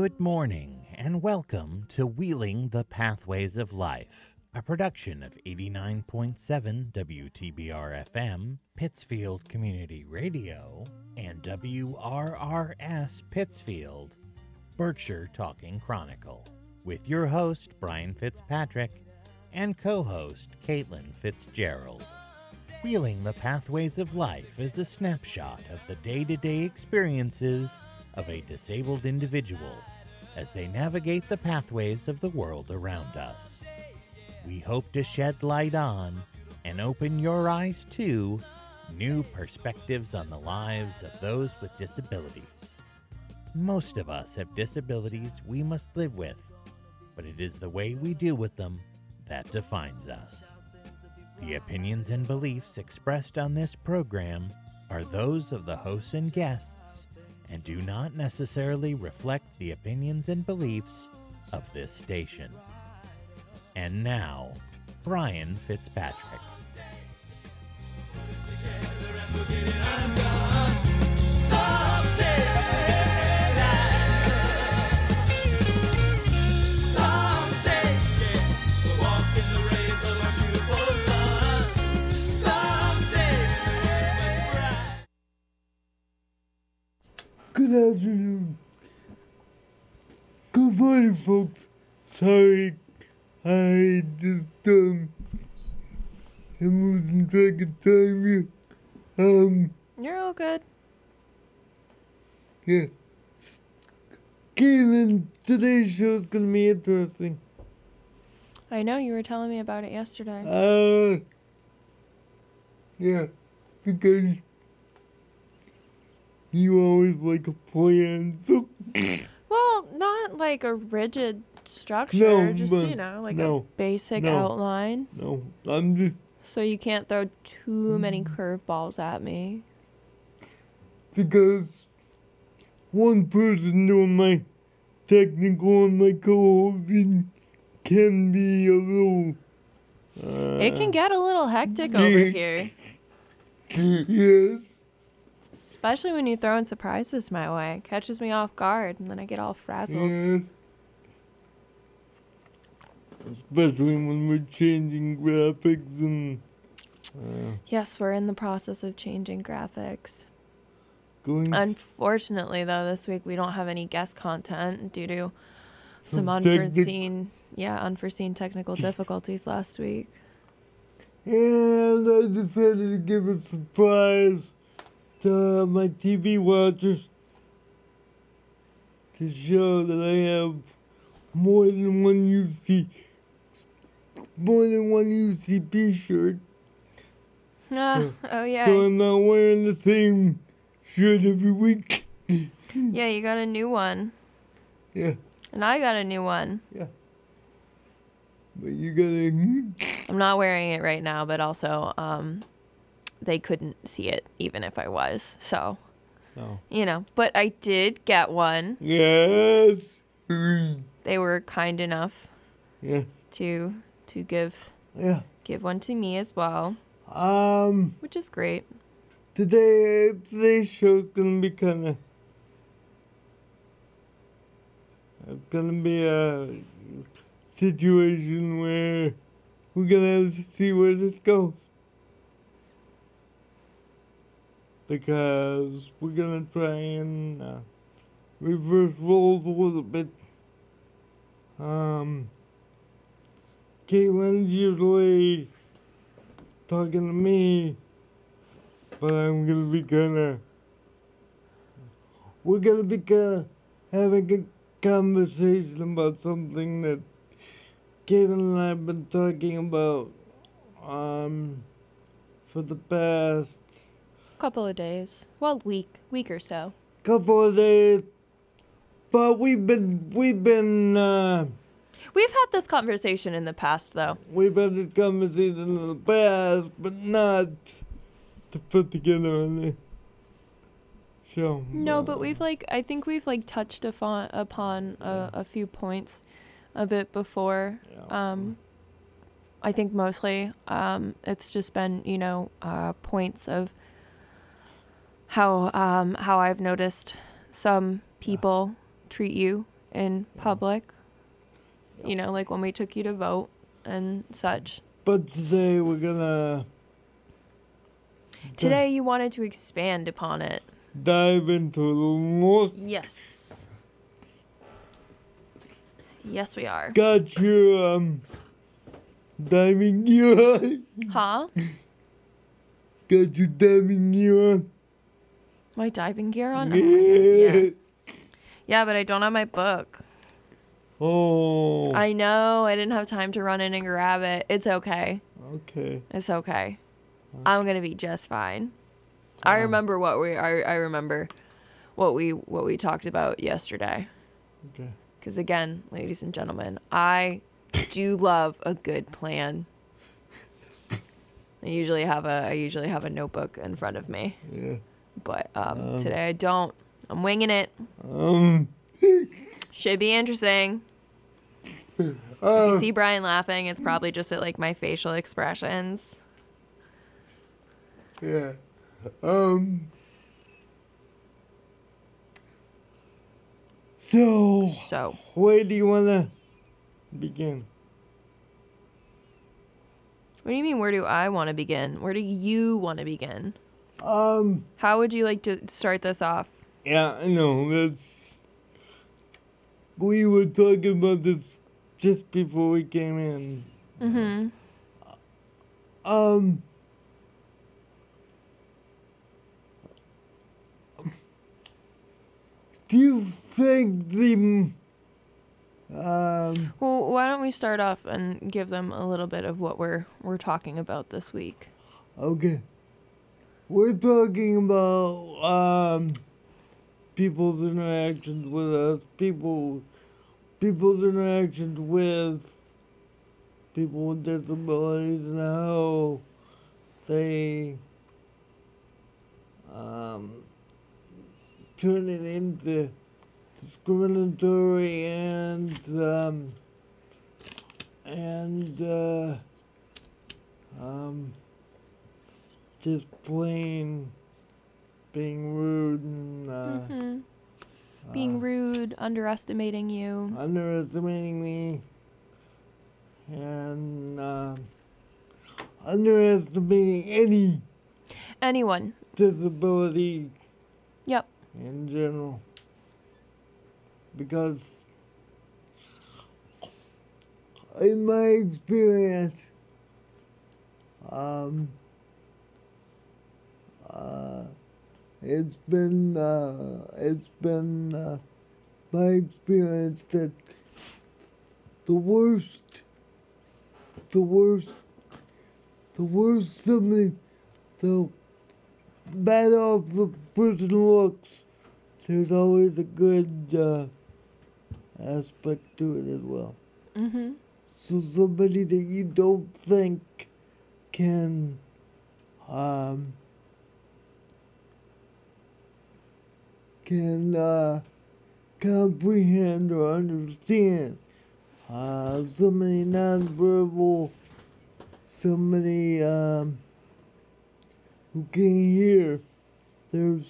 Good morning and welcome to Wheeling the Pathways of Life, a production of 89.7 WTBR FM, Pittsfield Community Radio, and WRRS Pittsfield, Berkshire Talking Chronicle, with your host, Brian Fitzpatrick, and co host, Caitlin Fitzgerald. Wheeling the Pathways of Life is a snapshot of the day to day experiences of a disabled individual as they navigate the pathways of the world around us. We hope to shed light on and open your eyes to new perspectives on the lives of those with disabilities. Most of us have disabilities we must live with, but it is the way we deal with them that defines us. The opinions and beliefs expressed on this program are those of the hosts and guests and do not necessarily reflect the opinions and beliefs of this station. And now, Brian Fitzpatrick. Good afternoon. Good morning, folks. Sorry, I just, um, I'm losing track of time here. Um, You're all good. yeah. Caitlin, today's show is gonna be interesting. I know you were telling me about it yesterday. Uh, yeah, because you always like a plan, well, not like a rigid structure, No, just you know, like no, a basic no. outline. no, I'm just So you can't throw too many curveballs at me. because one person doing my technical and my co-hosting can be a little. Uh, it can get a little hectic over here, yes. Especially when you throw in surprises my way. It catches me off guard, and then I get all frazzled. Yes. Especially when we're changing graphics and uh, Yes, we're in the process of changing graphics. going Unfortunately, though, this week we don't have any guest content due to some technic- unforeseen, yeah, unforeseen technical difficulties last week. And I decided to give a surprise to my TV watchers to show that I have more than one UC, more than one UCP shirt. Ah, So- oh yeah, So I'm not wearing the same shirt every week. yeah, you got a new one, Yeah, and I got a new one. Yeah. But you gotta. I'm not wearing it right now, but also, um, they couldn't see it even if I was. So, Oh. you know, but I did get one. Yes. They were kind enough Yeah. to to give Yeah. give one to me as well, Um. which is great. Today, today's show's gonna be kind of. It's gonna be a situation where we're gonna have to see where this goes. Because we're gonna try and uh, reverse roles a little bit. Um, Caitlin's usually talking to me but I'm gonna be kinda. We're gonna be kinda having a conversation about something that Caitlin and I have been talking about um for the past Couple of days, well, week week or so. couple of days. But we've been we've been uh We've had this conversation in the past, though. we've had this conversation in the past, but not to put together on the show. No, but we've like I think we've like touched upon upon a, a few points of it before. Yeah. Um, I think mostly um, it's just been you know uh, points of how um, how I've noticed some people treat you in public. You know, like when we took you to vote and such. But today we're gonna Today you wanted to expand upon it. dive into the most. Yes. Yes, we are. Got you. um diving on. Huh? Got you diving on. My diving gear on? Oh Yeah. yeah. But I don't have my book. Oh. I know. I didn't have time to run in and grab it. It's okay. okay. It's okay. I'm gonna be just fine. I remember what we. I, I remember what we what we talked about yesterday. Okay. Because again, ladies and gentlemen, I do love a good plan. I usually have a I usually have a notebook in front of me, Yeah. But um, Um. today I don't. I'm winging it. Um. Should be interesting. If Uh, you see Brian laughing, it's probably just at like my facial expressions. yeah. Um. So, So where do you wanna begin? What do you mean, where do I want to begin? Where do you want to begin? Um. How would you like to start this off? Yeah, I know. That's. We were talking about this just before we came in. Mm-hmm. Um. Do you think the. Um. Well, why don't we start off and give them a little bit of what we're we're talking about this week? Okay. We're talking about um people's interactions with us, people people's interactions with people with disabilities and how they um turn it into discriminatory and um and uh um just plain being rude and uh, hmm Being uh, rude, underestimating you. underestimating me, and uh, underestimating any Anyone. disability Yep. in general. Because, in my experience, um, uh, it's been uh, it's been uh, my experience that the worst, the worst, the worst somebody, the bad off the person looks, there's always a good uh, aspect to it as well. Mm-hmm. So somebody that you don't think can um, can uh, comprehend or understand. Uh, somebody nonverbal, somebody um, who can't hear. There's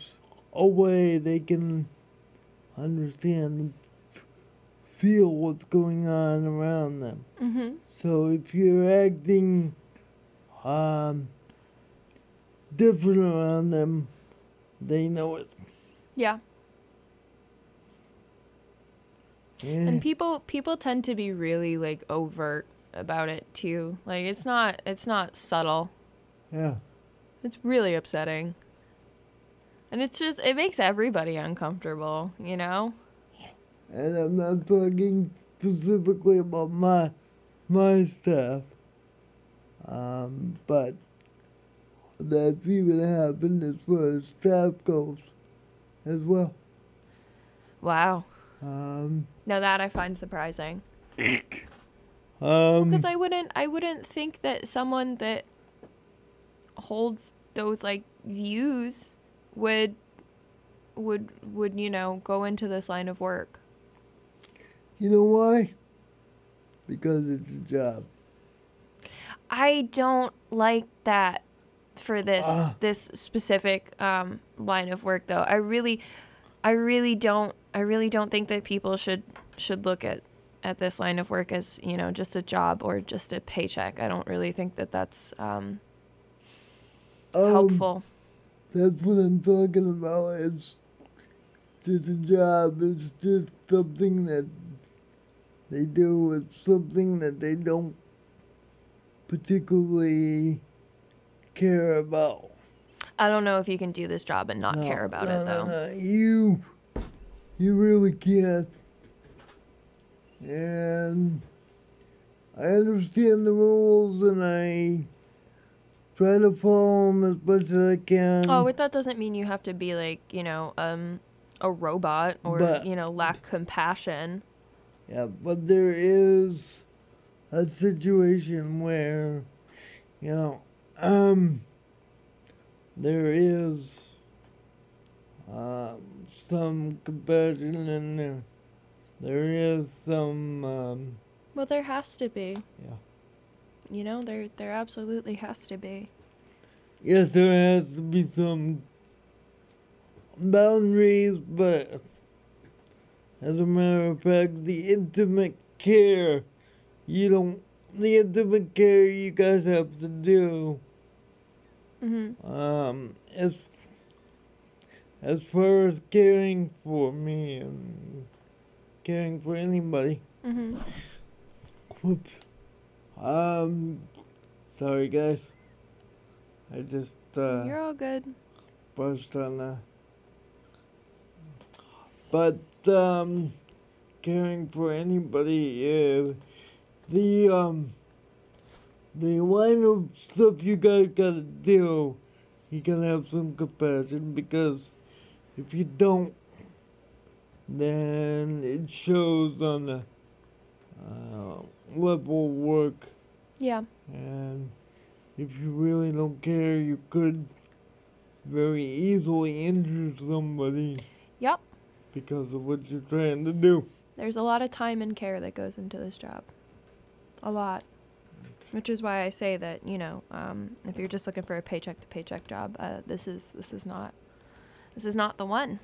a way they can understand and feel what's going on around them. Mm-hmm. So if you're acting um, different around them, they know it. Yeah. Yeah. And people people tend to be really like overt about it too. Like it's not it's not subtle. yeah. It's really upsetting. And it's just it makes everybody uncomfortable, you know? And I'm not talking specifically about my my staff. Um, but that's even happened as far as staff goes as well. Wow. Um, Now that I find surprising. um, Because I wouldn't I wouldn't think that someone that holds those like views would would would, you know, go into this line of work. you know why? Because it's a job. I don't like that for this Ah. this specific um, line of work though. I really I really don't I really don't think that people should should look at at this line of work as you know just a job or just a paycheck. I don't really think that that's um, Um, helpful. That's what I'm talking about. It's just a job. It's just something that they do. It's something that they don't particularly care about. I don't know if you can do this job and not No, care about no, it though. no. You, you really can't. And I understand the rules, and I try to follow them as much as I can. Oh, but that doesn't mean you have to be like you know um, a robot or But- you know lack compassion. Yeah, but there is a situation where, you know, um, there is um, some compassion in there. There is some, um, Well, there has to be. yeah. You know, there there absolutely has to be. Yes, there has to be some boundaries, but as a matter of fact, the intimate care you don't, the intimate care you guys have to do, Mhm. um, as as far as caring for me and caring for anybody. Mhm. Whoops. Um, sorry guys. I just uh. You're all good. brushed on that. But um, caring for anybody, uh, the um, the line of stuff you guys gotta do, you gotta have some compassion because if you don't, then it shows on the uh, level of work. Yeah. And if you really don't care, you could very easily injure somebody Yep. because of what you're trying to do. There's a lot of time and care that goes into this job. A lot. Which is why I say that, you know, um, if you're just looking for a paycheck to paycheck job, uh, this is this is not this is not the one.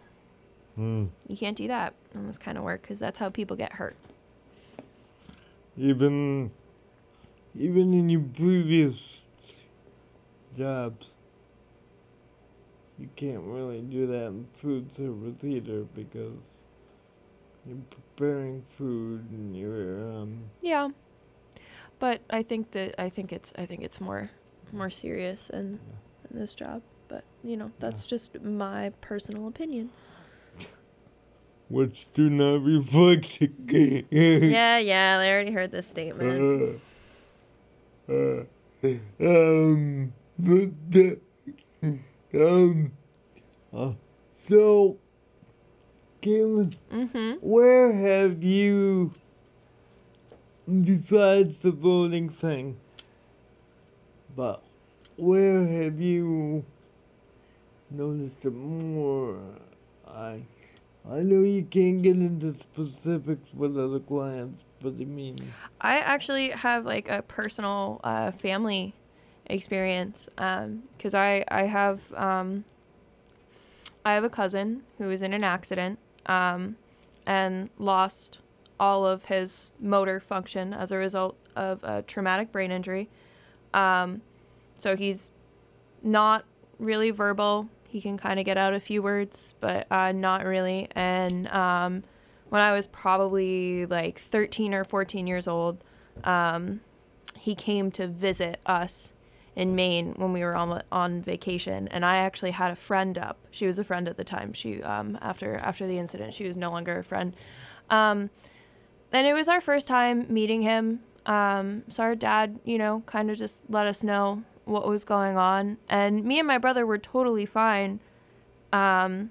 Hmm. You can't do that in this kind of work because that's how people get hurt. Even, even in your previous jobs, you can't really do that in food service either because you're preparing food and you're um. Yeah. But I think that I think it's I think it's more more serious in, in this job. But you know, that's just my personal opinion. Which do not reflect. yeah, yeah, I already heard this statement. Uh, uh, um, but the, um, uh, so, Caitlin, Mm-hmm. where have you, besides the voting thing, but where have you noticed it more? I, I know you can't get into specifics with other clients, but I mean, I actually have like a personal uh, family experience because I I have um, I have a cousin who was in an accident um, and lost all of his motor function as a result of a traumatic brain injury. Um, so he's not really verbal. He can kind of get out a few words, but uh, not really. And um, when I was probably like 13 or 14 years old, um, he came to visit us in Maine when we were on on vacation, and I actually had a friend up. She was a friend at the time. She um, after after the incident, she was no longer a friend. Um, and it was our first time meeting him. Um, so our dad, you know, kind of just let us know what was going on, and me and my brother were totally fine. Um,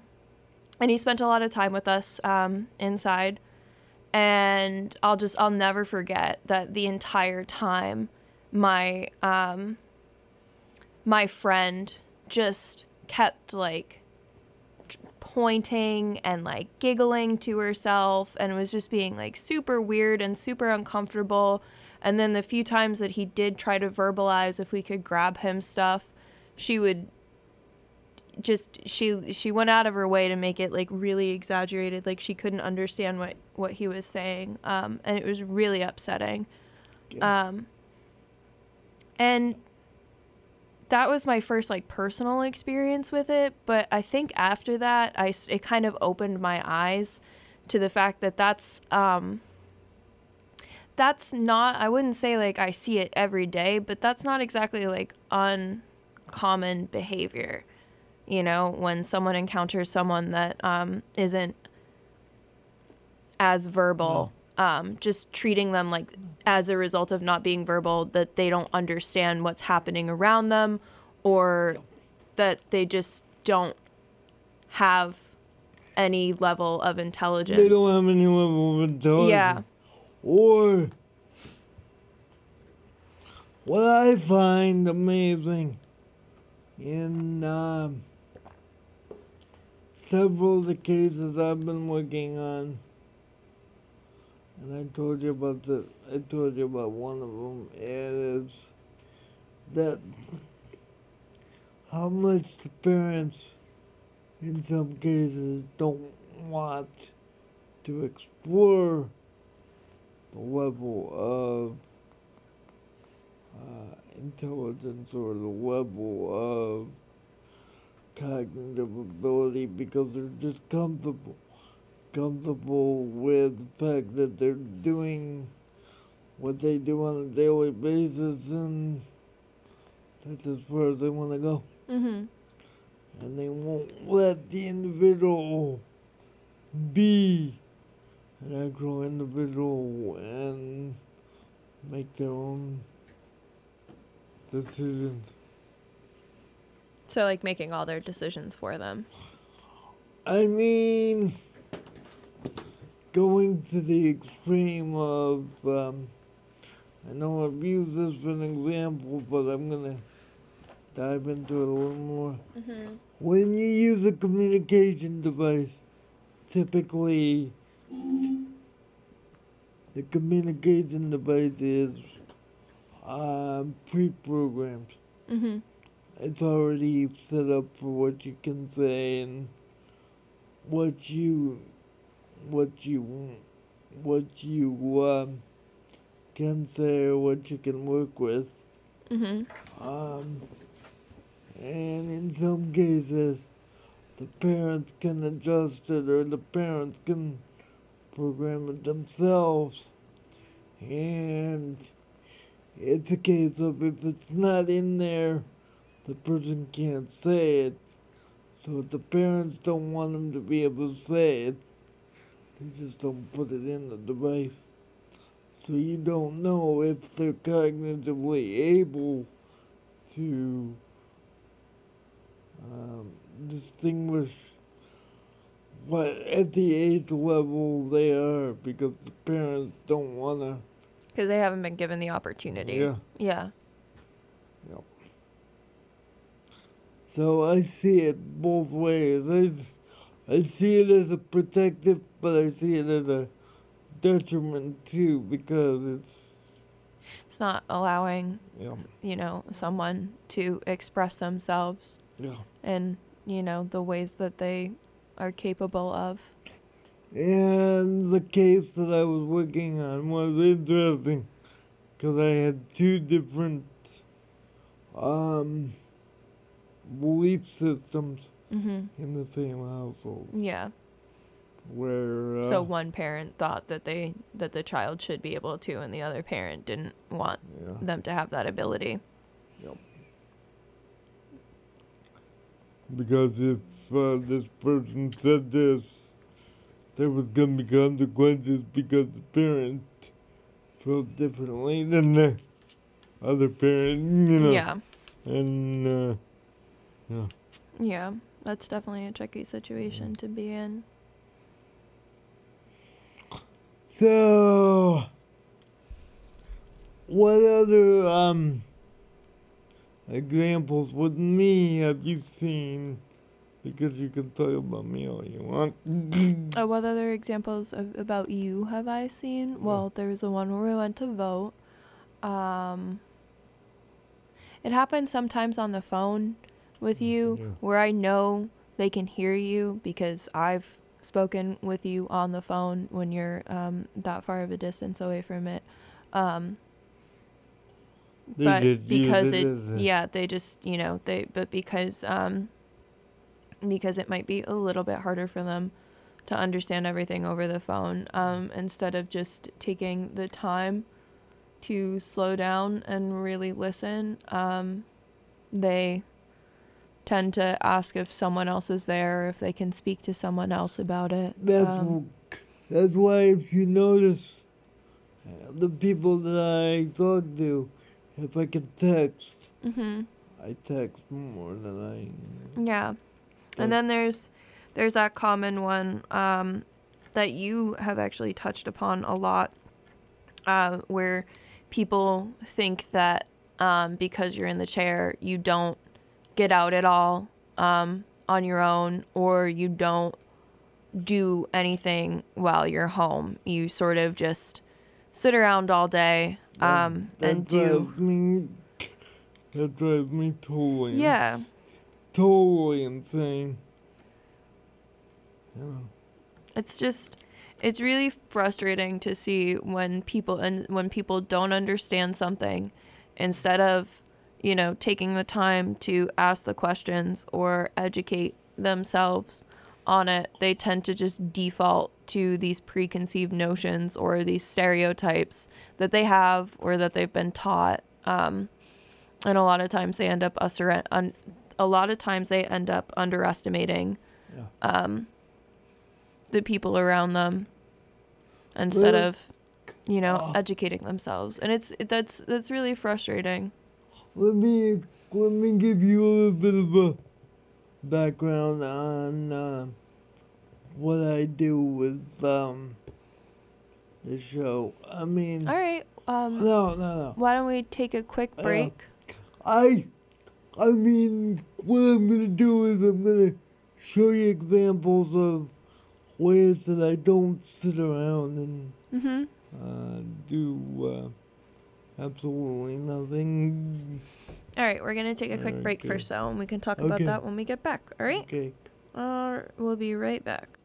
and he spent a lot of time with us um, inside and i'll just i'll never forget that the entire time my um my friend just kept like pointing and like giggling to herself and was just being like super weird and super uncomfortable and then the few times that he did try to verbalize if we could grab him stuff she would just she she went out of her way to make it like really exaggerated like she couldn't understand what what he was saying um and it was really upsetting Yeah. um and that was my first like personal experience with it but i think after that i it kind of opened my eyes to the fact that that's um that's not i wouldn't say like i see it every day but that's not exactly like uncommon behavior you know when someone encounters someone that um isn't as verbal um just treating them like as a result of not being verbal that they don't understand what's happening around them or that they just don't have any level of intelligence. They don't have any level of intelligence. yeah Or what I find amazing in um, several of the cases I've been working on, and I told you about the, I told you about one of them, is that how much the parents, in some cases, don't want to explore level of uh, intelligence or the level of cognitive ability because they're just comfortable comfortable with the fact that they're doing what they do on a daily basis and that's as far as they want to go mm-hmm. and they won't let the individual be an actual individual and make their own decisions. so like making all their decisions for them I mean, going to the extreme of, um, I know I've used this for an example, but I'm going to dive into it a little more. mm-hmm. When you use a communication device, typically the communication device is um, pre-programmed. Mm-hmm. It's already set up for what you can say and what you, what you, what you um, can say or what you can work with. Mm-hmm. Um, and in some cases, the parents can adjust it or the parents can program it themselves. And it's a case of if it's not in there, the person can't say it. So if the parents don't want them to be able to say it, they just don't put it in the device. So you don't know if they're cognitively able to um, distinguish what at the age level they are because the parents don't want to. because they haven't been given the opportunity Yeah. yeah So I see it both ways. I, I see it as a protective, but I see it as a detriment too because it's it's not allowing yeah you know someone to express themselves yeah. in you know the ways that they are capable of And the case that I was working on was interesting because I had two different um, belief systems mm-hmm. in the same household. yeah Where uh, so one parent thought that they that the child should be able to and the other parent didn't want yeah, them to have that ability Yep. because if uh, this person said this, there was going to be consequences because the parent felt differently than the other parent, you know. yeah And uh, yeah. yeah that's definitely a tricky situation to be in So, what other um examples with me have you seen? Because you can talk about me all you want. Oh, what other examples of about you have I seen? Well, there was the one where we went to vote. Um, it happens sometimes on the phone, with you, Yeah. where I know they can hear you because I've spoken with you on the phone when you're um, that far of a distance away from it. Um, but because it it, yeah, they just you know they but because um, because it might be a little bit harder for them to understand everything over the phone um, instead of just taking the time to slow down and really listen um, they tend to ask if someone else is there if they can speak to someone else about it That's um, that's why if you notice uh, the people that I talk to, if I can text, hmm I text more than I. Yeah. And then there's there's that common one um, that you have actually touched upon a lot, uh, where people think that um, because you're in the chair, you don't get out at all um, on your own, or you don't do anything while you're home. You sort of just sit around all day um, that and do. drives me. That drives me totally. Yeah. Totally insane. Yeah. it's just it's really frustrating to see when people and when people don't understand something instead of you know taking the time to ask the questions or educate themselves on it they tend to just default to these preconceived notions or these stereotypes that they have or that they've been taught um, and a lot of times they end up usher- un- a lot of times they end up underestimating Yeah. um, the people around them instead Well, of you know oh. educating themselves and it's it, that's that's really frustrating Let me let me give you a little bit of a background on uh, what I do with um, the show. I mean, all right um no, no, no. why don't we take a quick Uh, break I, I mean, what I'm gonna do is I'm gonna show you examples of ways that I don't sit around and mm-hmm uh, do uh, absolutely nothing. all right we're gonna take a quick break Okay. first though and we can talk about that when we get back all right Okay. uh, we'll be right back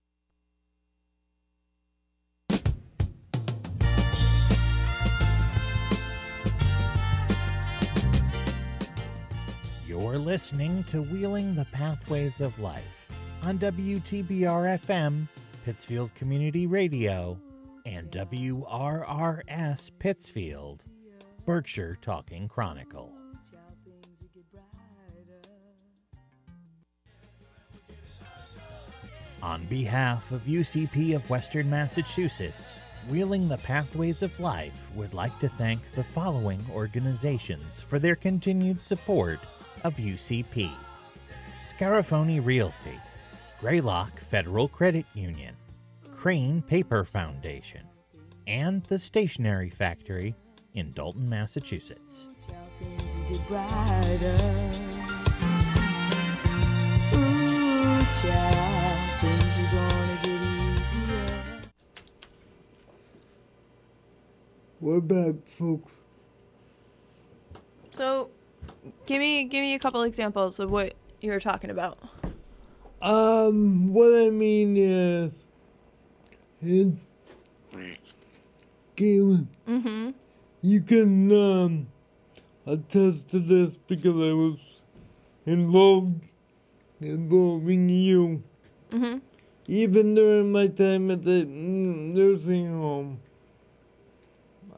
You're listening to Wheeling the Pathways of Life on WTBR FM, Pittsfield Community Radio, and WRRS Pittsfield, Berkshire Talking Chronicle. On behalf of UCP of Western Massachusetts, Wheeling the Pathways of Life would like to thank the following organizations for their continued support of UCP Scarafoni Realty, Greylock Federal Credit Union, Crane Paper Foundation, and the Stationery Factory in Dalton, Massachusetts. Child, things will get brighter. Ooh, child, things are gonna get easier. We're back, folks. so give me give me a couple examples of what you were talking about. Um, what I mean is, in Caitlin, mm-hmm. you can um attest to this because I was involved involving you. mm-hmm. Even during my time at the nursing home,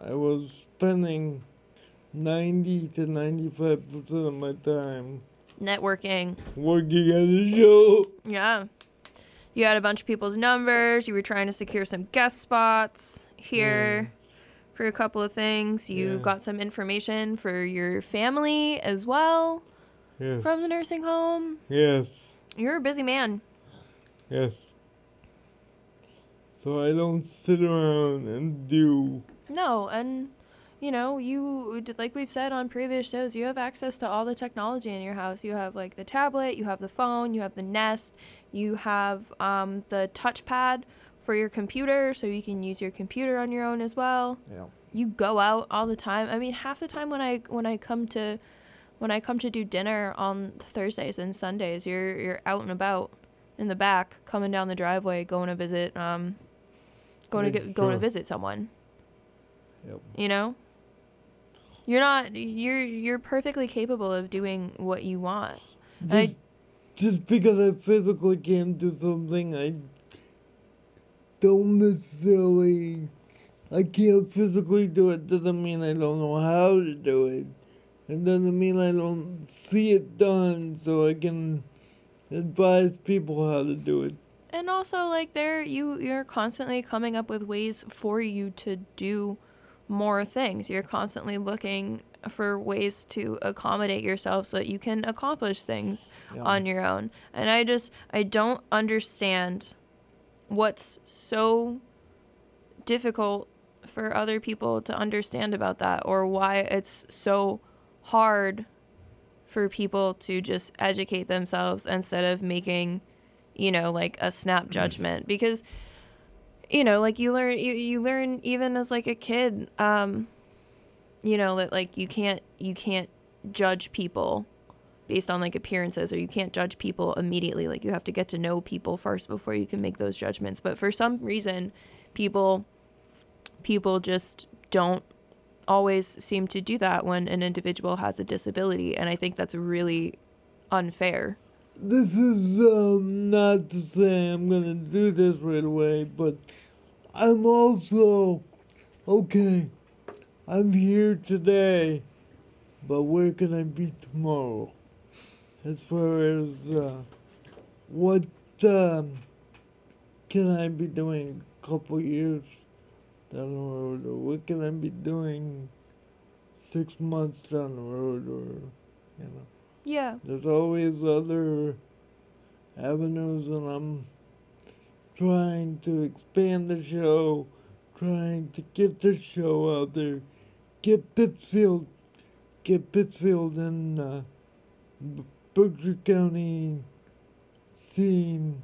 I was spending 90 to 95% of my time networking working at the show. Yeah. You had a bunch of people's numbers. You were trying to secure some guest spots here for a couple of things. You Yeah. got some information for your family as well Yes. from the nursing home. yes. You're a busy man. Yes. So I don't sit around and do. No, and you know, you like we've said on previous shows, you have access to all the technology in your house. You have like the tablet, you have the phone, you have the Nest, you have um, the touchpad for your computer, so you can use your computer on your own as well. Yeah. you go out all the time. I mean, half the time when I when I come to when I come to do dinner on Thursdays and Sundays, you're you're out and about in the back, coming down the driveway, going to visit um going to get going to visit someone. Yep. You know? You're not you're you're perfectly capable of doing what you want. Just, I just because I physically can't do something, I don't necessarily. I can't physically do it doesn't mean I don't know how to do it. It doesn't mean I don't see it done so I can advise people how to do it. and also like there you you're constantly coming up with ways for you to do more things. You're constantly looking for ways to accommodate yourself so that you can accomplish things Yeah. on your own. And i just i don't understand what's so difficult for other people to understand about that or why it's so hard for people to just educate themselves instead of making you know like a snap mm-hmm. judgment. Because you know like you learn you, you learn even as like a kid um you know that like you can't you can't judge people based on like appearances or you can't judge people immediately. Like you have to get to know people first before you can make those judgments. But for some reason people people just don't always seem to do that when an individual has a disability. And i think that's really unfair This is um, not to say I'm gonna do this right away, but I'm also okay. I'm here today, but where can I be tomorrow? As far as uh, what um, can I be doing a couple years down the road, or what can I be doing six months down the road, or you know. Yeah. There's always other avenues, and I'm trying to expand the show, trying to get the show out there, get Pittsfield, get Pittsfield in uh, Berkshire County scene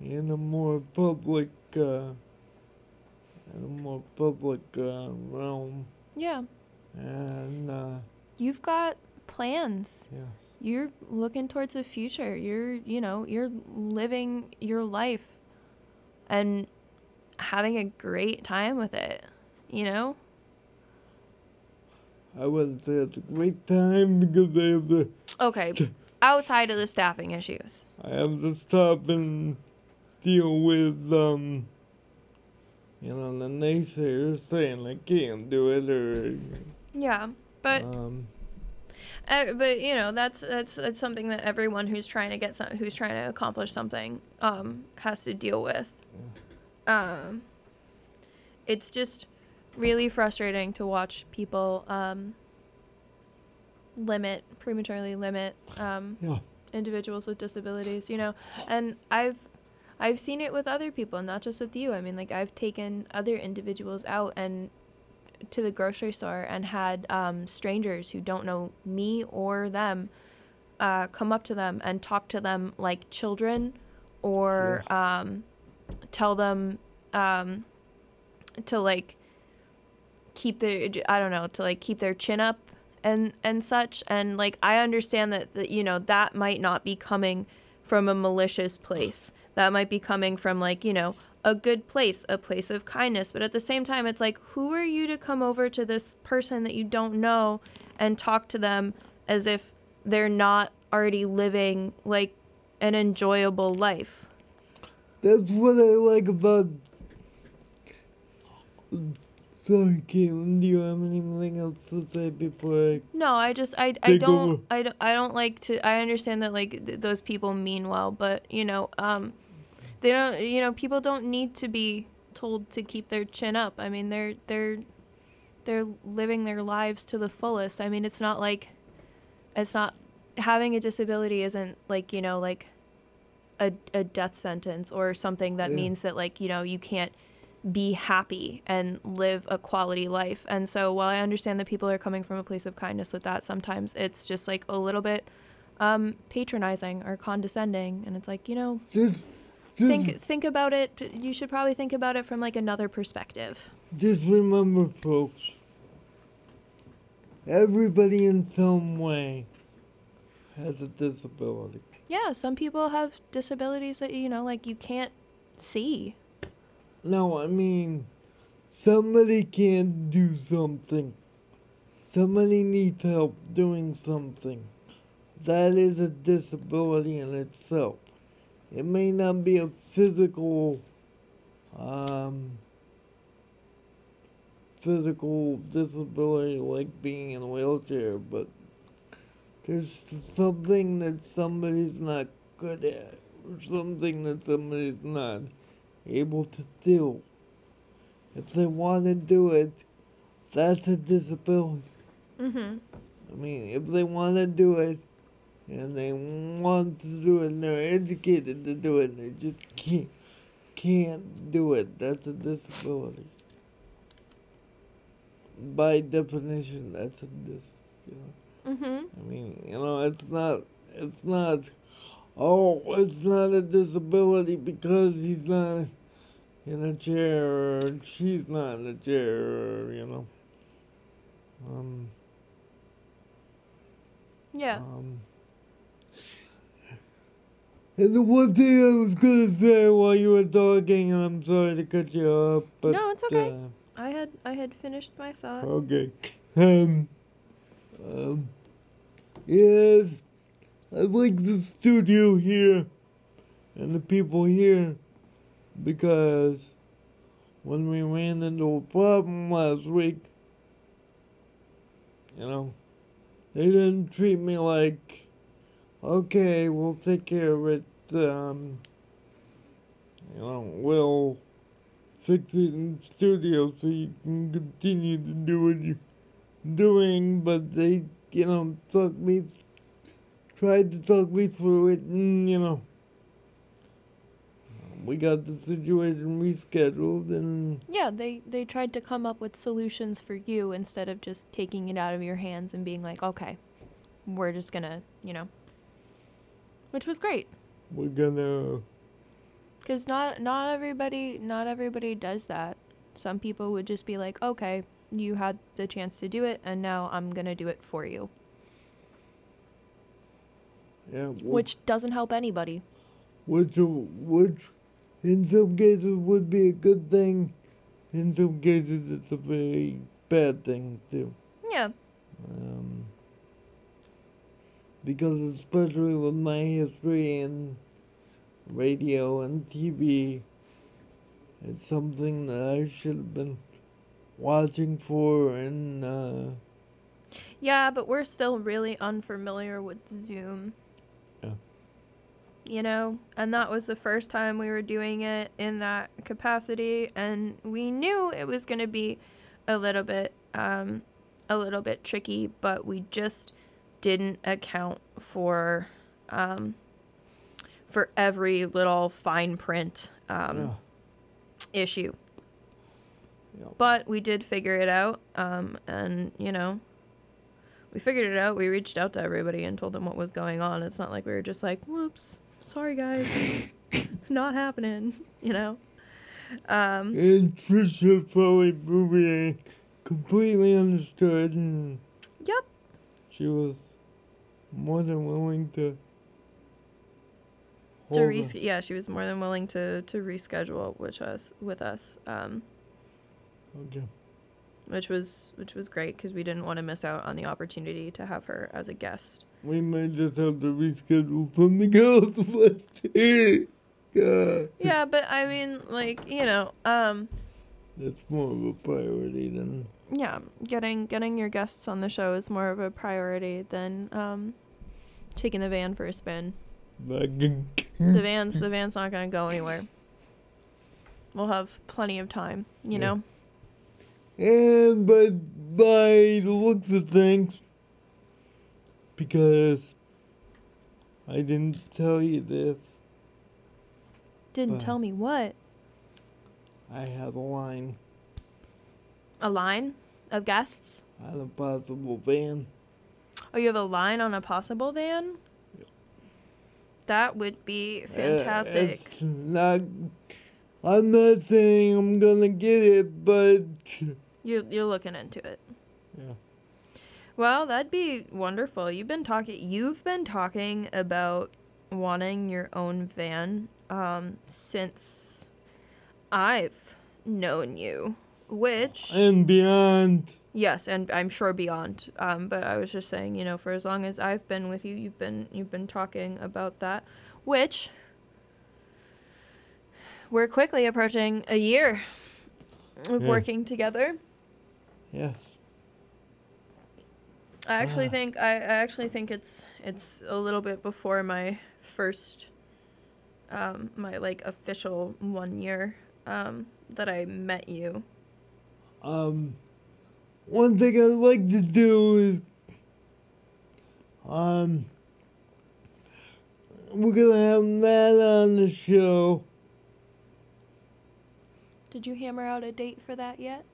in a more public, uh, in a more public uh, realm, yeah. And uh, you've got plans yeah. you're looking towards the future you're you know you're living your life and having a great time with it you know I wouldn't say it's a great time because I have the. okay outside of the staffing issues I have to stop and deal with um you know the naysayers saying I can't do it or yeah but um Uh, but you know that's that's that's something that everyone who's trying to get some who's trying to accomplish something um has to deal with. Um, it's just really frustrating to watch people um limit prematurely limit um yeah individuals with disabilities, you know. And I've I've seen it with other people, not just with you. I mean, like I've taken other individuals out and to the grocery store and had um, strangers who don't know me or them uh, come up to them and talk to them like children, or um, tell them um, to like keep their I don't know to like keep their chin up and and such. And like I understand that, that you know that might not be coming from a malicious place. That might be coming from like you know a good place a place of kindness. But at the same time it's like who are you to come over to this person that you don't know and talk to them as if they're not already living like an enjoyable life? That's what I like about sorry Caitlin do you have anything else to say before I No, I just I, I don't over. I, don't- I don't like to I understand that like th- those people mean well, but you know, um they don't you know, people don't need to be told to keep their chin up. I mean, they're they're they're living their lives to the fullest. I mean, it's not like it's not having a disability isn't like, you know, like a a death sentence or something that Yeah. means that like, you know, you can't be happy and live a quality life. And so while I understand that people are coming from a place of kindness with that, sometimes it's just like a little bit um, patronizing or condescending. And it's like, you know, think think about it. You should probably think about it from like another perspective. just remember folks everybody in some way has a disability. Yeah, some people have disabilities that you know, like you can't see. No, I mean, somebody can't do something. Somebody needs help doing something. That is a disability in itself. It may not be a physical, um, physical disability like being in a wheelchair, but there's something that somebody's not good at, or something that somebody's not able to do. If they want to do it, that's a disability. Mm-hmm. I mean, if they want to do it, and they want to do it, and they're educated to do it, and they just can't can't do it. That's a disability. By definition, that's a dis. You know? Mm-hmm. I mean, you know, it's not, it's not, oh, it's not a disability because he's not in a chair or she's not in a chair or, you know. Um, Yeah. um, and the one thing I was gonna say while you were talking, and I'm sorry to cut you off, but No, it's okay. uh, I had I had finished my thought. Okay. Um, um, yes, I like the studio here and the people here because when we ran into a problem last week, you know, they didn't treat me like, okay, we'll take care of it, um, you know, we'll fix it in studio so you can continue to do what you're doing, but they, you know, talked me, tried to talk me through it, and, you know, we got the situation rescheduled, and Yeah, they they tried to come up with solutions for you instead of just taking it out of your hands and being like, okay, we're just gonna, you know, which was great. we're gonna, Because not not everybody not everybody does that. Some people would just be like, okay, you had the chance to do it, and now I'm gonna do it for you, yeah, wh- which doesn't help anybody. which, which, in some cases would be a good thing, in some cases it's a very bad thing too. Yeah, um, because especially with my history in radio and TV, it's something that I should have been watching for and uh, yeah, but we're still really unfamiliar with Zoom. Yeah. You know, and that was the first time we were doing it in that capacity, and we knew it was going to be a little bit, um, a little bit tricky, but we just didn't account for, um, for every little fine print um, yeah, issue. yeah. But we did figure it out, um, and you know, we figured it out. We reached out to everybody and told them what was going on. It's not like we were just like, "Whoops, sorry guys, not happening," you know. Um, and Trisha probably Bouvier completely understood and yep. she was more than willing to To res- yeah, she was more than willing to to reschedule with us with us, um, okay. which was which was great because we didn't want to miss out on the opportunity to have her as a guest. We may just have to reschedule something else, but God, Yeah, but I mean, like you know, um, that's more of a priority than yeah, getting getting your guests on the show is more of a priority than um, taking the van for a spin. The van's the van's not gonna go anywhere. We'll have plenty of time, you know. And by by the looks of things, because I didn't tell you this, Didn't tell me what I have a line a line of guests. on a possible van. Oh, you have a line on a possible van. That would be Uh, fantastic. it's not. I'm not saying I'm gonna get it, but You you're looking into it. yeah. Well, that'd be wonderful. You've been talking. You've been talking about wanting your own van um, since I've known you, which And beyond. yes, and I'm sure beyond. Um, but I was just saying, you know, for as long as I've been with you, you've been you've been talking about that, which we're quickly approaching a year of Yeah. working together. Yes. I actually Ah. think I, I actually think it's it's a little bit before my first um my like official one year um that I met you. Um, one thing I'd like to do is, um, we're gonna have Matt on the show. Did you hammer out a date for that yet?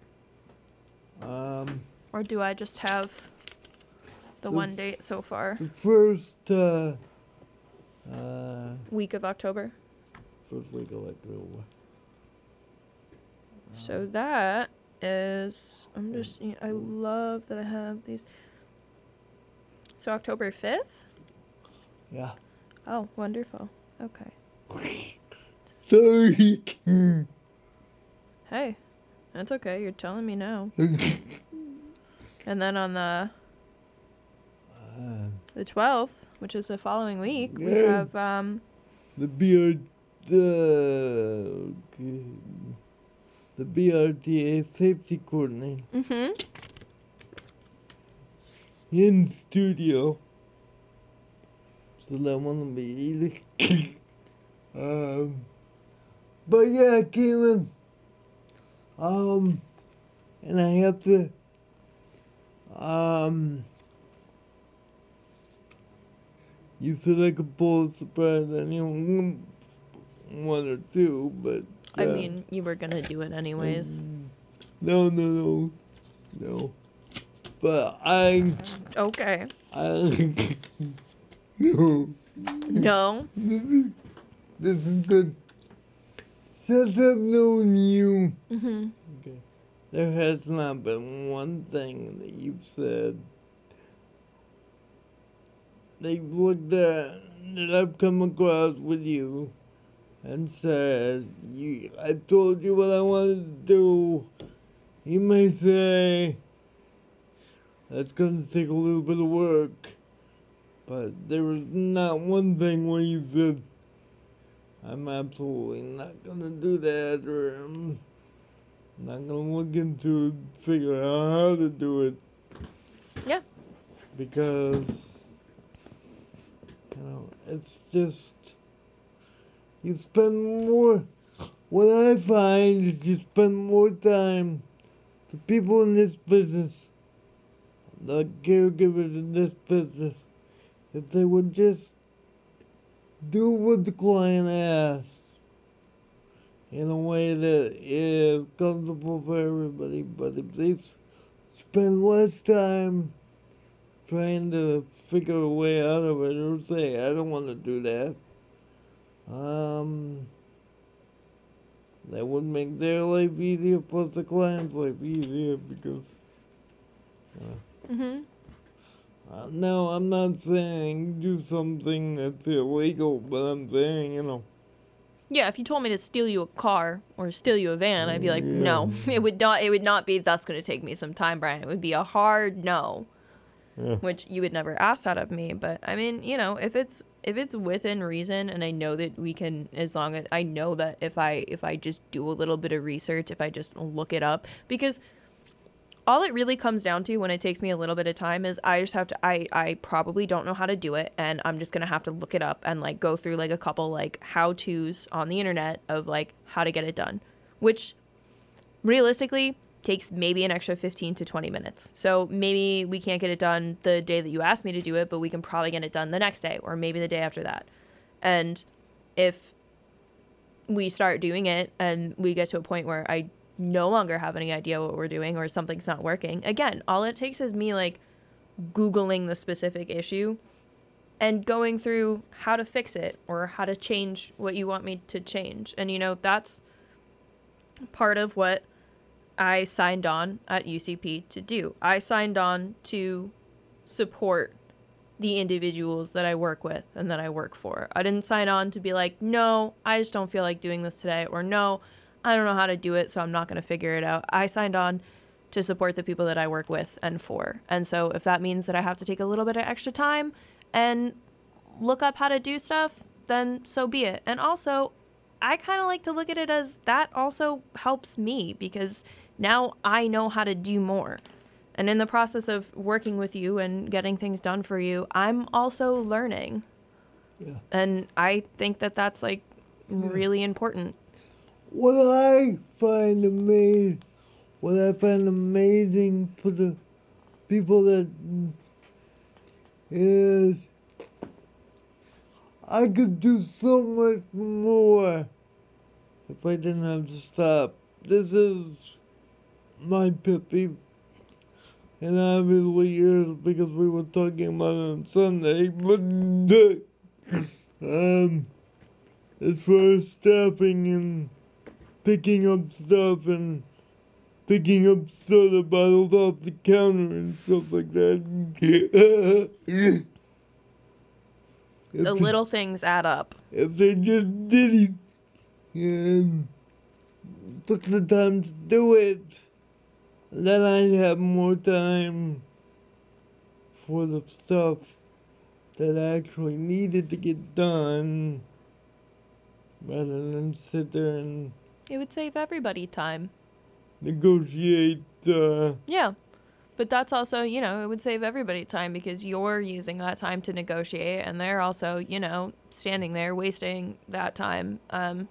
Um, Or do I just have the The- one date so far? first, uh, uh, Week of October. first week of October. So that is I'm just I love that I have these So October 5th? Yeah. Oh, wonderful. Okay. Sorry. Hey, that's okay. You're telling me now. And then on the Uh, the 12th, which is the following week, we have um the BR, the, the BRTA safety coordinator mhm in studio. So that one will be easy. um, but yeah, I came in. Um, and I have to, um, you said I could pull a surprise on you, one or two, but. I uh, mean, you were going to do it anyways. um, No, no, no, no. But I, Okay. I, no. No. This is, this is good. Since I've known you, Mhm. okay, there has not been one thing that you've said they've looked at that I've come across with you and said, you, I told you what I wanted to do. You may say, that's going to take a little bit of work. But there was not one thing where you said, I'm absolutely not gonna do that, or I'm not gonna look into it, figure out how to do it. Yeah. Because, you know, it's just, you spend more, what I find is you spend more time, the people in this business, the caregivers in this business, if they would just do what the client asks in a way that is comfortable for everybody, but if they spend less time trying to figure a way out of it or say, I don't want to do that, um, that would make their life easier plus the client's life easier because Mhm. uh, no, I'm not saying do something that's illegal, but I'm saying, you know, Yeah, if you told me to steal you a car or steal you a van, I'd be like, Yeah. no. It would not. It would not be. That's going to take me some time, Brian. It would be a hard no. Yeah. Which you would never ask that of me. But I mean, you know, if it's if it's within reason, and I know that we can, as long as I know that if I if I just do a little bit of research, if I just look it up, because all it really comes down to when it takes me a little bit of time is I just have to I I probably don't know how to do it and I'm just going to have to look it up and like go through like a couple like how-tos on the internet of like how to get it done, which realistically takes maybe an extra 15 to 20 minutes. So maybe we can't get it done the day that you asked me to do it, but we can probably get it done the next day or maybe the day after that. And if we start doing it and we get to a point where I no longer have any idea what we're doing or something's not working, again, all it takes is me like Googling the specific issue and going through how to fix it or how to change what you want me to change. And, you know, that's part of what I signed on at UCP to do. I signed on to support the individuals that I work with and that I work for. I didn't sign on to be like, no, I just don't feel like doing this today, or no, I don't know how to do it, so I'm not going to figure it out. I signed on to support the people that I work with and for. And so if that means that I have to take a little bit of extra time and look up how to do stuff, then so be it. And also, I kind of like to look at it as that also helps me because now I know how to do more. And in the process of working with you and getting things done for you, I'm also learning. Yeah. And I think that that's like really important. What I find amazing, what I find amazing for the people that is, I could do so much more if I didn't have to stop. This is my pet peeve. And obviously yours because we were talking about it on Sunday, but um, as far as staffing and picking up stuff and picking up soda bottles off the counter and stuff like that. The they- little things add up. if they just did it and took the time to do it, then I'd have more time for the stuff that I actually needed to get done rather than sit there and It would save everybody time. negotiate. Uh, Yeah. But that's also, you know, it would save everybody time because you're using that time to negotiate and they're also, you know, standing there wasting that time um,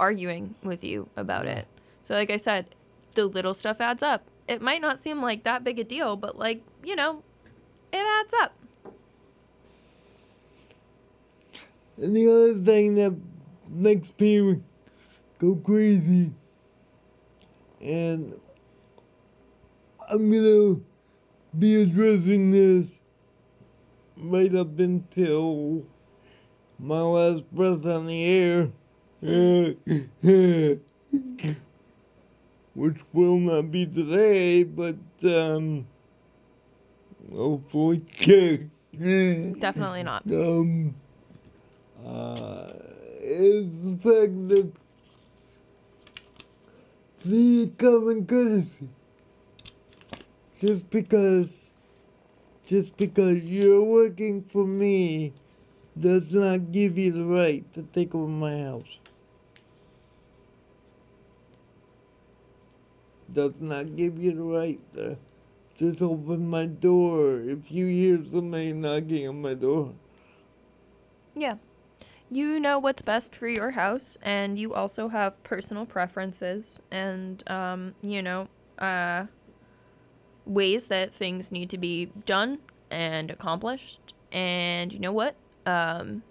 arguing with you about it. So, like I said, the little stuff adds up. It might not seem like that big a deal, but, like, you know, it adds up. And the other thing that makes me go crazy, and I'm gonna be addressing this right up until my last breath on the air, which will not be today, but um, hopefully. Definitely not. Um, uh, is the fact that the common courtesy. Just because, just because you're working for me, does not give you the right to take over my house. Does not give you the right to just open my door if you hear somebody knocking on my door. Yeah. You know what's best for your house, and you also have personal preferences and, um, you know, uh, ways that things need to be done and accomplished. And you know what? Um,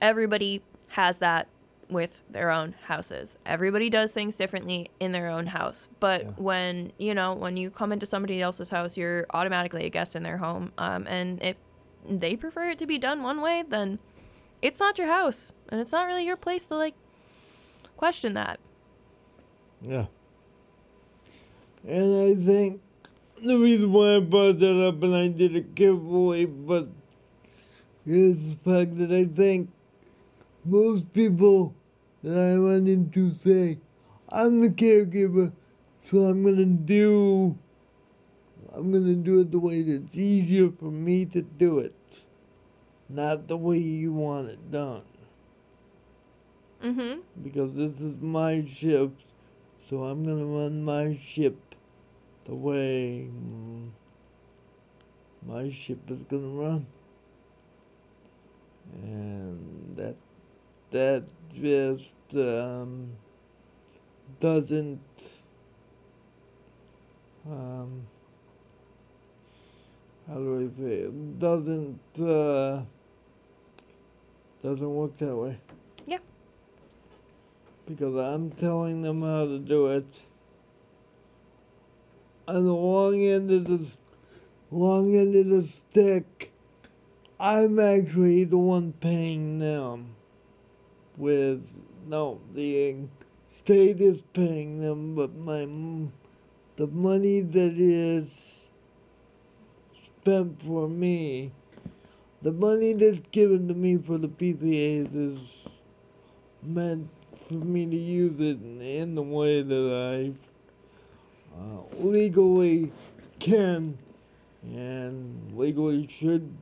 everybody has that with their own houses. Everybody does things differently in their own house. But Yeah. when, you know, when you come into somebody else's house, you're automatically a guest in their home. Um, and if they prefer it to be done one way, then it's not your house. And it's not really your place to, like, question that. Yeah. And I think the reason why I brought that up and I did it carefully, but is the fact that I think most people that I wanted to say, I'm the caregiver, so I'm gonna do I'm gonna do it the way that's easier for me to do it. Not the way you want it done. Mm-hmm. because this is my ship, so I'm gonna run my ship the way mm, my ship is gonna run, and that that just um, doesn't um, how do I say it doesn't uh, doesn't work that way Yeah. because I'm telling them how to do it. On the long end of the long end of the stick, I'm actually the one paying them. With no, the state is paying them, but my the money that is spent for me. The money that's given to me for the PCAs is meant for me to use it in the way that I uh, legally can and legally should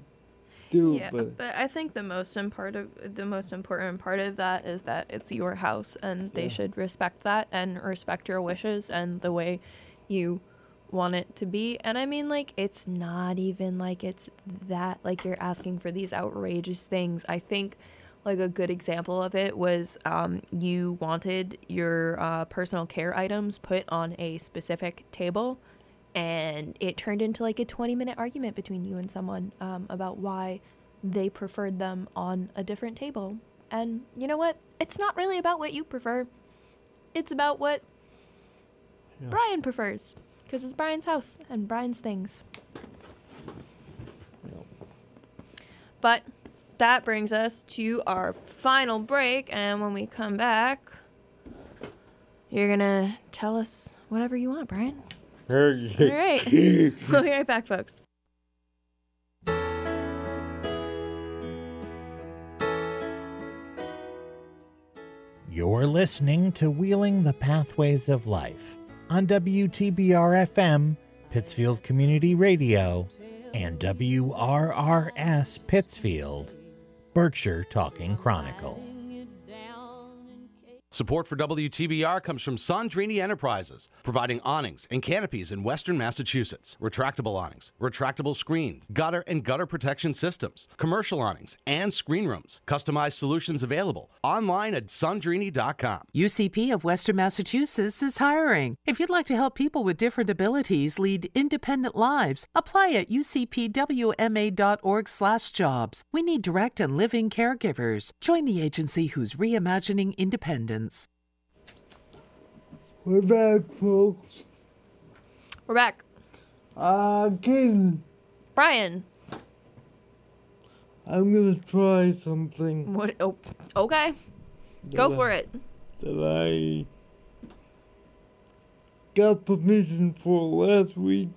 do. Yeah, but but I think the most important the most important part of that is that it's your house and they Yeah. should respect that and respect your wishes and the way you want it to be. And I mean like it's not even like it's that like you're asking for these outrageous things. I think like a good example of it was um, you wanted your uh, personal care items put on a specific table and it turned into like a 20 minute argument between you and someone um, about why they preferred them on a different table. And you know what? It's not really about what you prefer. It's about what Yeah. brian prefers because it's brian's house and brian's things. But that brings us to our final break and when we come back you're gonna tell us whatever you want brian all right. We'll be right back folks. You're listening to Wheeling the Pathways of Life on WTBR FM, Pittsfield Community Radio, and WRRS Pittsfield, Berkshire Talking Chronicle. Support for WTBR comes from Sandrini Enterprises, providing awnings and canopies in western Massachusetts, retractable awnings, retractable screens, gutter and gutter protection systems, commercial awnings, and screen rooms. Customized solutions available online at sandrini.com. UCP of Western Massachusetts is hiring. If you'd like to help people with different abilities lead independent lives, apply at ucpwma.org/jobs. We need direct and living caregivers. Join the agency who's reimagining independence. We're back, folks. we're back. Uh, Caitlin, brian. I'm gonna try something. What oh, okay. Go that for it. that I got permission for last week.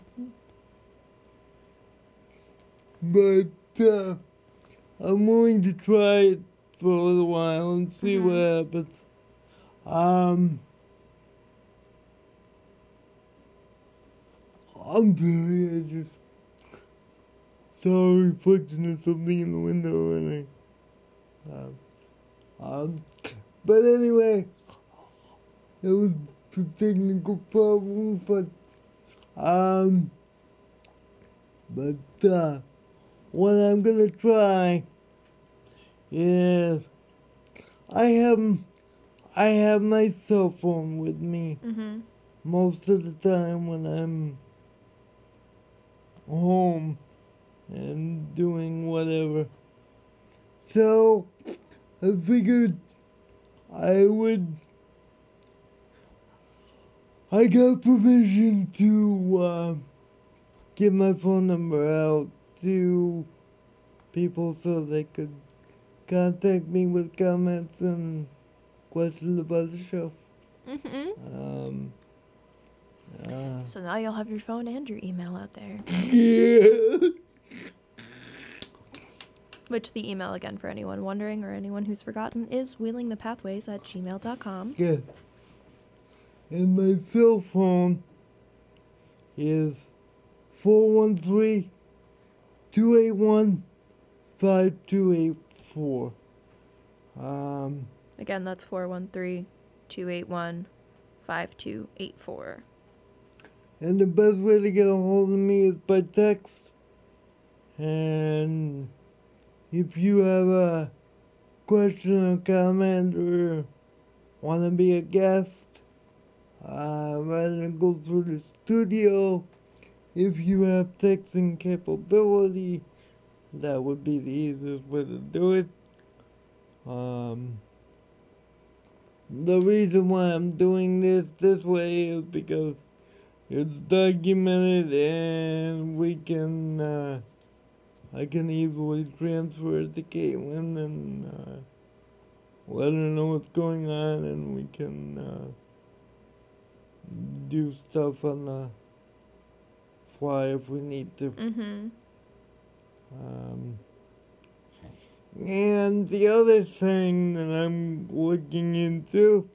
But uh, I'm willing to try it for a little while and see what happens. Um, I'm sorry, I just saw a reflection of something in the window and I. Um, um, but anyway, it was some technical problem, but um, but uh, what I'm gonna try is I have I have my cell phone with me mm-hmm most of the time when I'm home and doing whatever. So I figured I would. I got permission to uh, give my phone number out to people so they could contact me with comments and questions about the show. mm-hmm Um, uh, so now you'll have your phone and your email out there yeah. Which the email again for anyone wondering or anyone who's forgotten is wheelingthepathways at gmail.com. Yeah. And my cell phone is 413 281 5284. Um, Again, that's 413 281 5284. and the best way to get a hold of me is by text. And if you have a question or comment or want to be a guest, uh, rather than go through the studio, if you have texting capability, that would be the easiest way to do it. Um, the reason why I'm doing this this way is because it's documented and we can, uh, I can easily transfer it to Caitlin and uh, let her know what's going on and we can uh, do stuff on the fly if we need to. Mm-hmm. Um, and the other thing that I'm looking into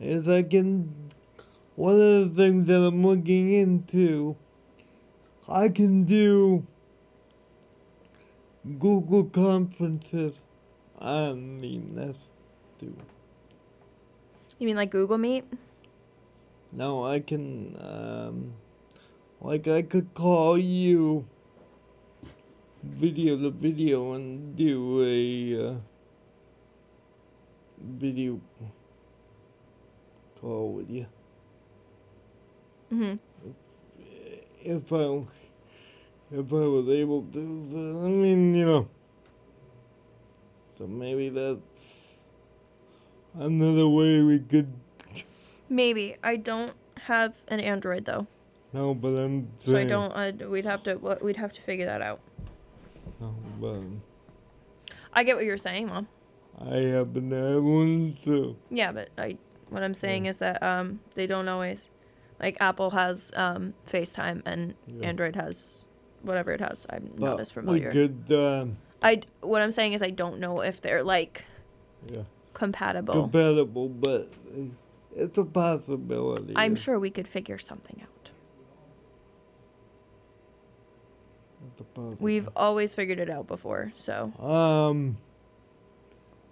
is I can. One of the things that I'm looking into, I can do Google conferences on the Nest too. You mean like Google Meet? No, I can, um, like I could call you video to video and do a uh, video call with you. hmm If I, if I was able to, I mean, you know. So maybe that's another way we could. Maybe. I don't have an Android though, No, but I'm so I don't. Uh, we'd have to. We'd have to figure that out. But I get what you're saying, mom. I happen to have one, so. Yeah, but I. What I'm saying is that um they don't always, like Apple has um FaceTime and Yeah. Android has whatever it has. I'm But not as familiar. We could, um, I. What I'm saying is I don't know if they're like yeah, compatible. compatible, but it's a possibility. I'm sure we could figure something out. It's a possibility. We've always figured it out before, so Um.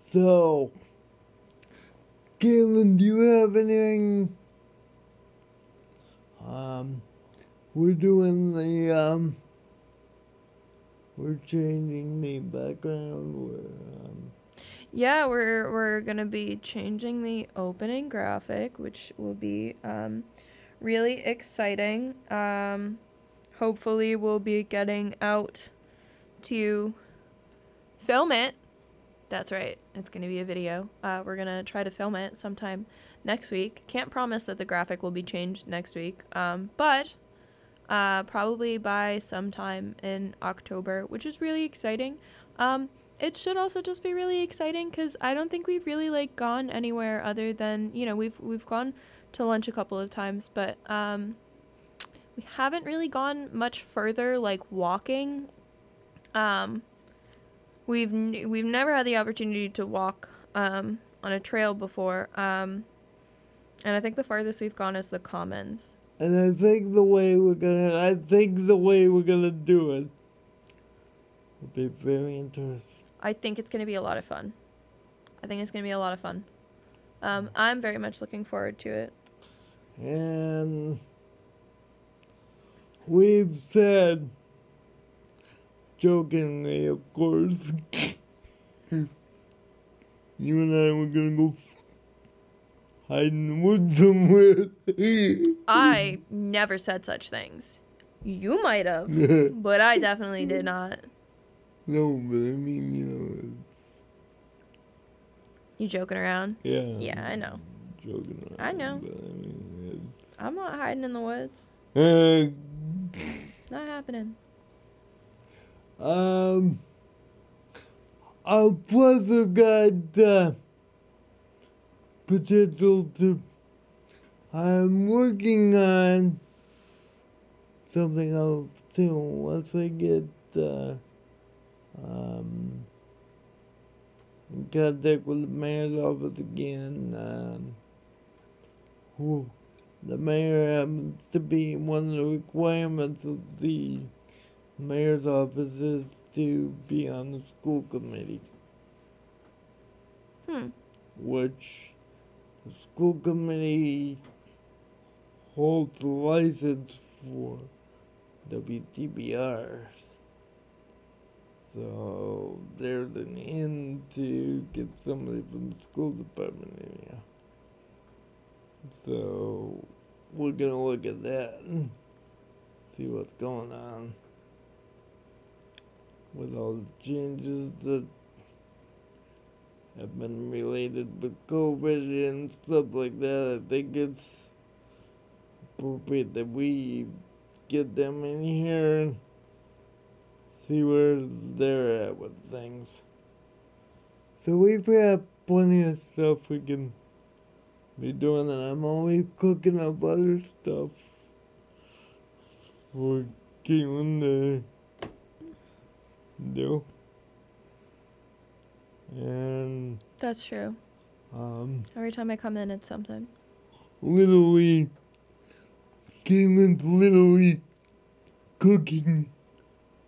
So, Caitlin, do you have anything? Um, we're doing the um. We're changing the background. We're um. yeah, we're we're gonna be changing the opening graphic, which will be um, really exciting. Um, hopefully, we'll be getting out to film it. That's right. It's gonna be a video. Uh, we're gonna try to film it sometime next week. Can't promise that the graphic will be changed next week. Um, but uh, probably by sometime in October, which is really exciting. Um, it should also just be really exciting because I don't think we've really like gone anywhere other than you know we've we've gone to lunch a couple of times, but um, we haven't really gone much further like walking. Um, we've n- we've never had the opportunity to walk um, on a trail before, um, and I think the farthest we've gone is the Commons. And I think the way we're gonna, I think the way we're gonna do it will be very interesting. I think it's going to be a lot of fun. I think it's going to be a lot of fun. Um, I'm very much looking forward to it. And we've said, jokingly, of course, you and I were gonna go hide in the woods somewhere. I never said such things. You might have, but I definitely did not. no, but I mean, you know, You joking around? yeah. Yeah, I know. Joking around. I know. But I mean, I'm not hiding in the woods. it's, Not happening. um, I've got, uh, potential to, I'm working on something else too. Once I get, uh, um, in contact with the mayor's office again, um, who, the mayor happens to be one of the requirements of the mayor's office is to be on the school committee, Hmm. which the school committee holds the license for WTBR. So there's an in to get somebody from the school department in here. So we're gonna look at that and see what's going on with all the changes that have been related with COVID and stuff like that. I think it's appropriate that we get them in here and see where they're at with things. So we've got plenty of stuff we can be doing, and I'm always cooking up other stuff for Caitlin to do. And That's true. um, Every time I come in, it's something. literally, Caitlin's literally cooking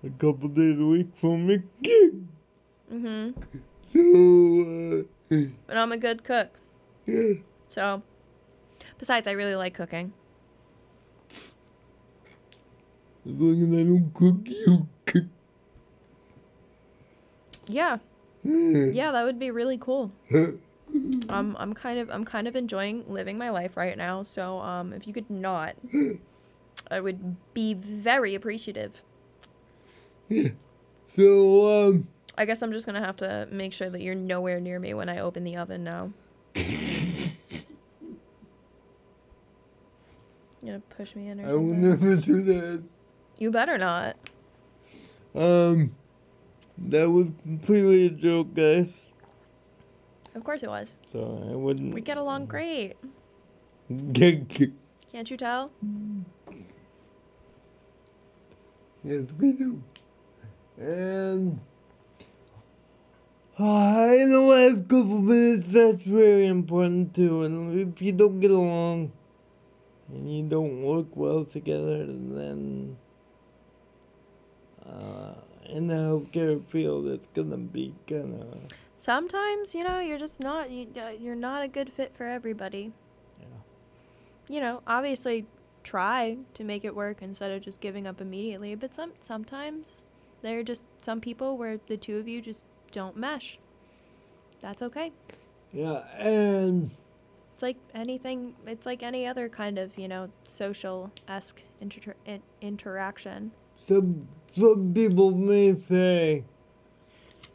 a couple days a week for me. hmm So, uh, But I'm a good cook. yeah. So, besides, I really like cooking. As long as I don't cook, you cook. Yeah. Yeah, that would be really cool. Um, I'm kind of I'm kind of enjoying living my life right now. So um, if you could not, I would be very appreciative. So, um, I guess I'm just gonna have to make sure that you're nowhere near me when I open the oven now. You gonna push me in or I will never do that. You better not. Um, that was completely a joke, guys. Of course it was. So I wouldn't. We get along great. Can't you tell? yes, we do. And uh, in the last couple minutes, that's very important too. And if you don't get along and you don't work well together, then uh, in the healthcare field, it's gonna be kind of Sometimes, you know, you're just not you, uh, you're not a good fit for everybody. Yeah. You know, obviously try to make it work instead of just giving up immediately, but some sometimes there are just some people where the two of you just don't mesh. That's okay. yeah. And It's like anything, it's like any other kind of, you know, social esque inter- in- interaction. Some some people may say,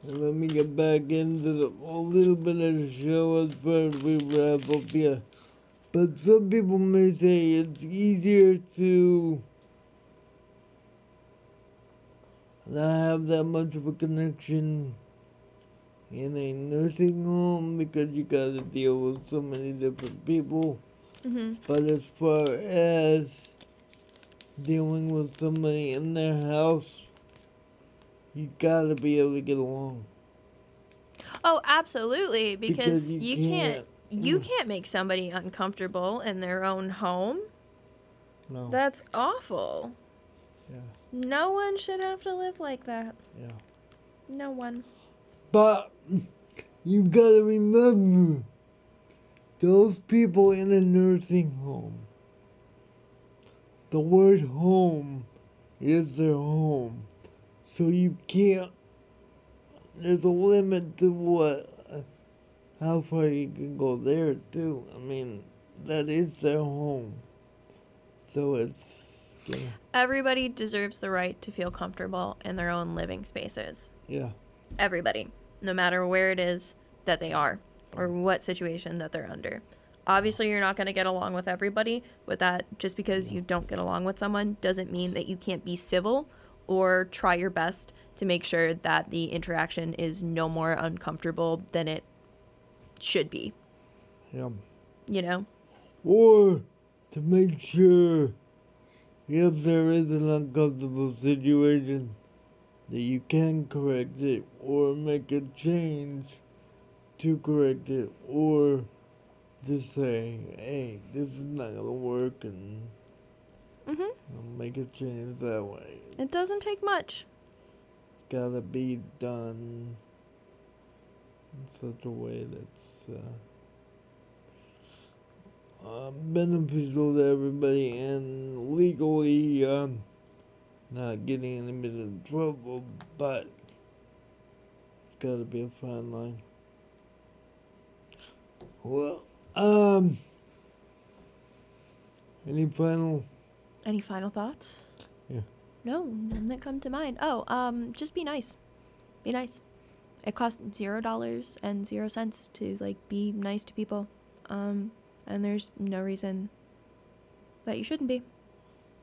let me get back into the, a little bit of the show as as we wrap up here. But some people may say it's easier to not have that much of a connection in a nursing home because you gotta deal with so many different people. hmm But as far as dealing with somebody in their house, you gotta be able to get along. Oh, absolutely, because, you you can't, can't- you can't make somebody uncomfortable in their own home. No. That's awful. yeah. No one should have to live like that. Yeah. No one. But you've gotta remember those people in a nursing home. The word home is their home. So you can't there's a limit to what how far you can go there too. I mean, that is their home. So it's yeah. Everybody deserves the right to feel comfortable in their own living spaces. yeah. Everybody, no matter where it is that they are or what situation that they're under. Obviously, you're not going to get along with everybody, but that just because you don't get along with someone doesn't mean that you can't be civil or try your best to make sure that the interaction is no more uncomfortable than it should be, Yeah. you know? or to make sure if there is an uncomfortable situation that you can correct it or make a change to correct it or just say hey this is not gonna work and hmm I'll make a change that way It doesn't take much. it's gotta be done in such a way that's uh, uh, beneficial to everybody and legally um, not getting in trouble, but it's gotta be a fine line. Well, um, any final? Any final thoughts? Yeah. No, none that come to mind. Oh, um, just be nice. Be nice. It costs zero dollars and zero cents to like be nice to people. Um, and there's no reason that you shouldn't be.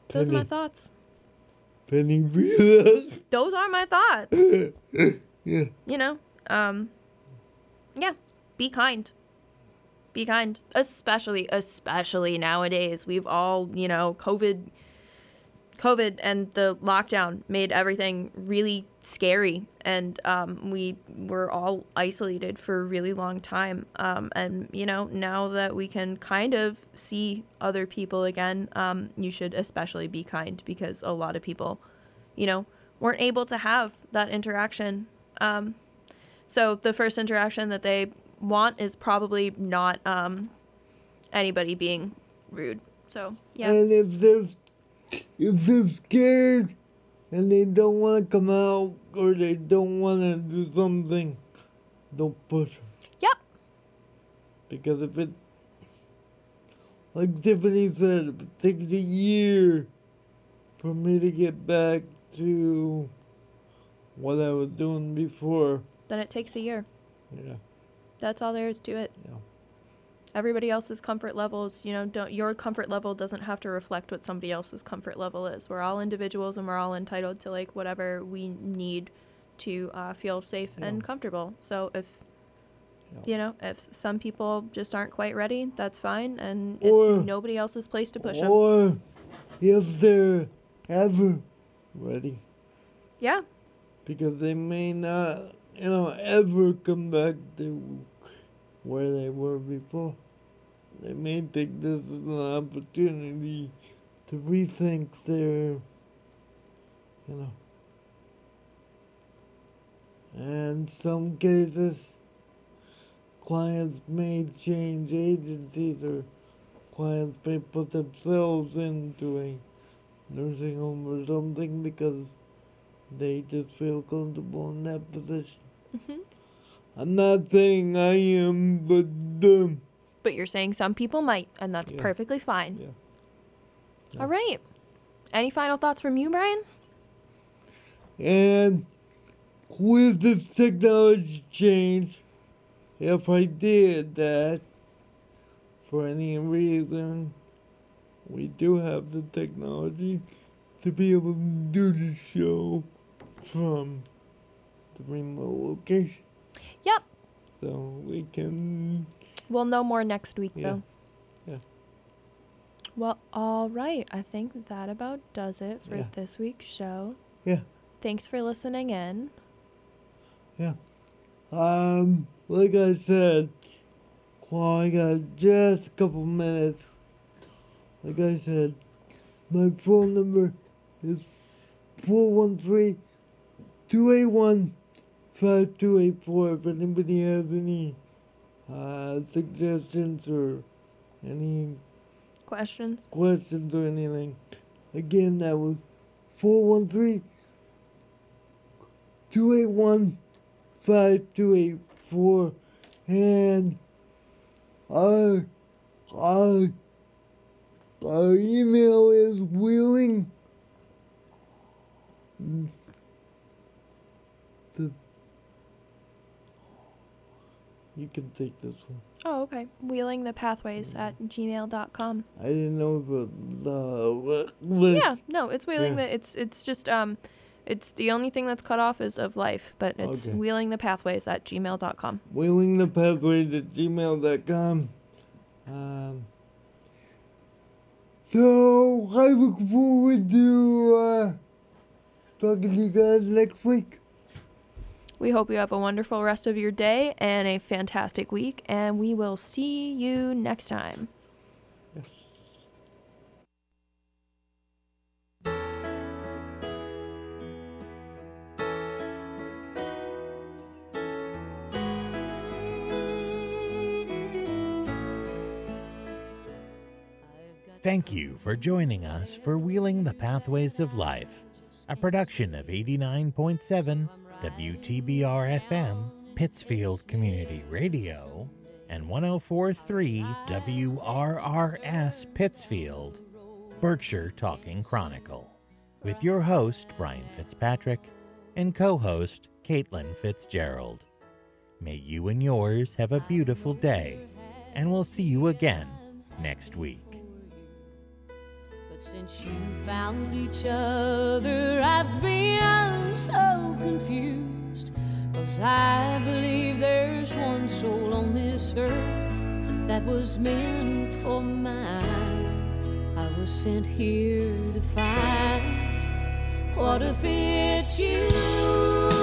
Those are my thoughts. Penny for. Those are my thoughts. yeah. you know, um, yeah, be kind. Be kind, especially, especially nowadays. We've all, you know, COVID COVID and the lockdown made everything really scary, and um, we were all isolated for a really long time. Um, and you know, now that we can kind of see other people again, um, you should especially be kind because a lot of people, you know, weren't able to have that interaction. Um, so the first interaction that they want is probably not um, anybody being rude. So yeah. And if they're if they're scared and they don't want to come out or they don't want to do something, don't push them. Yep. Because if it, like Tiffany said, if it takes a year for me to get back to what I was doing before, Then it takes a year. yeah, That's all there is to it. yeah. Everybody else's comfort levels, you know, don't your comfort level doesn't have to reflect what somebody else's comfort level is. We're all individuals and we're all entitled to like whatever we need to uh, feel safe and comfortable. So if Yeah. you know, if some people just aren't quite ready, that's fine, and Or- it's nobody else's place to push them. Or if they're ever ready. Yeah, because they may not, you know, ever come back to where they were before. They may take this as an opportunity to rethink their, you know. And some cases, clients may change agencies or clients may put themselves into a nursing home or something because they just feel comfortable in that position. hmm I'm not saying I am, but um, but you're saying some people might, and that's Yeah. perfectly fine. yeah. Yeah. All right. Any final thoughts from you, Brian? And with this technology change, if I did that for any reason, we do have the technology to be able to do the show from the remote location. Yep. So we can We'll know more next week, Yeah. though. Yeah. Well, all right. I think that about does it for Yeah. this week's show. Yeah. Thanks for listening in. Yeah. Um, like I said, while I got just a couple minutes, like I said, my phone number is 413 281 5284. If anybody has any uh, suggestions or any Questions? questions or anything, again, that was 413 281 5284 and our, our, our email is wheeling the you can take this one. Oh, okay. Wheeling the pathways at gmail.com. I didn't know the what Yeah, no, it's wheeling Yeah. the it's it's just um it's the only thing that's cut off is of life, but it's Okay. wheeling the pathways at gmail.com. wheeling the pathways at gmail.com. Um, so I look forward to uh, talking to you guys next week. We hope you have a wonderful rest of your day and a fantastic week, and we will see you next time. Yes. Thank you for joining us for Wheeling the Pathways of Life, a production of 89.7 WTBR FM, Pittsfield Community Radio, and 1043 WRRS Pittsfield, Berkshire Talking Chronicle, with your host, Brian Fitzpatrick, and co host, Caitlin Fitzgerald. May you and yours have a beautiful day, and we'll see you again next week. But since you found each other, I've been so confused. Cause I believe there's one soul on this earth that was meant for mine. I was sent here to find. What if it's you?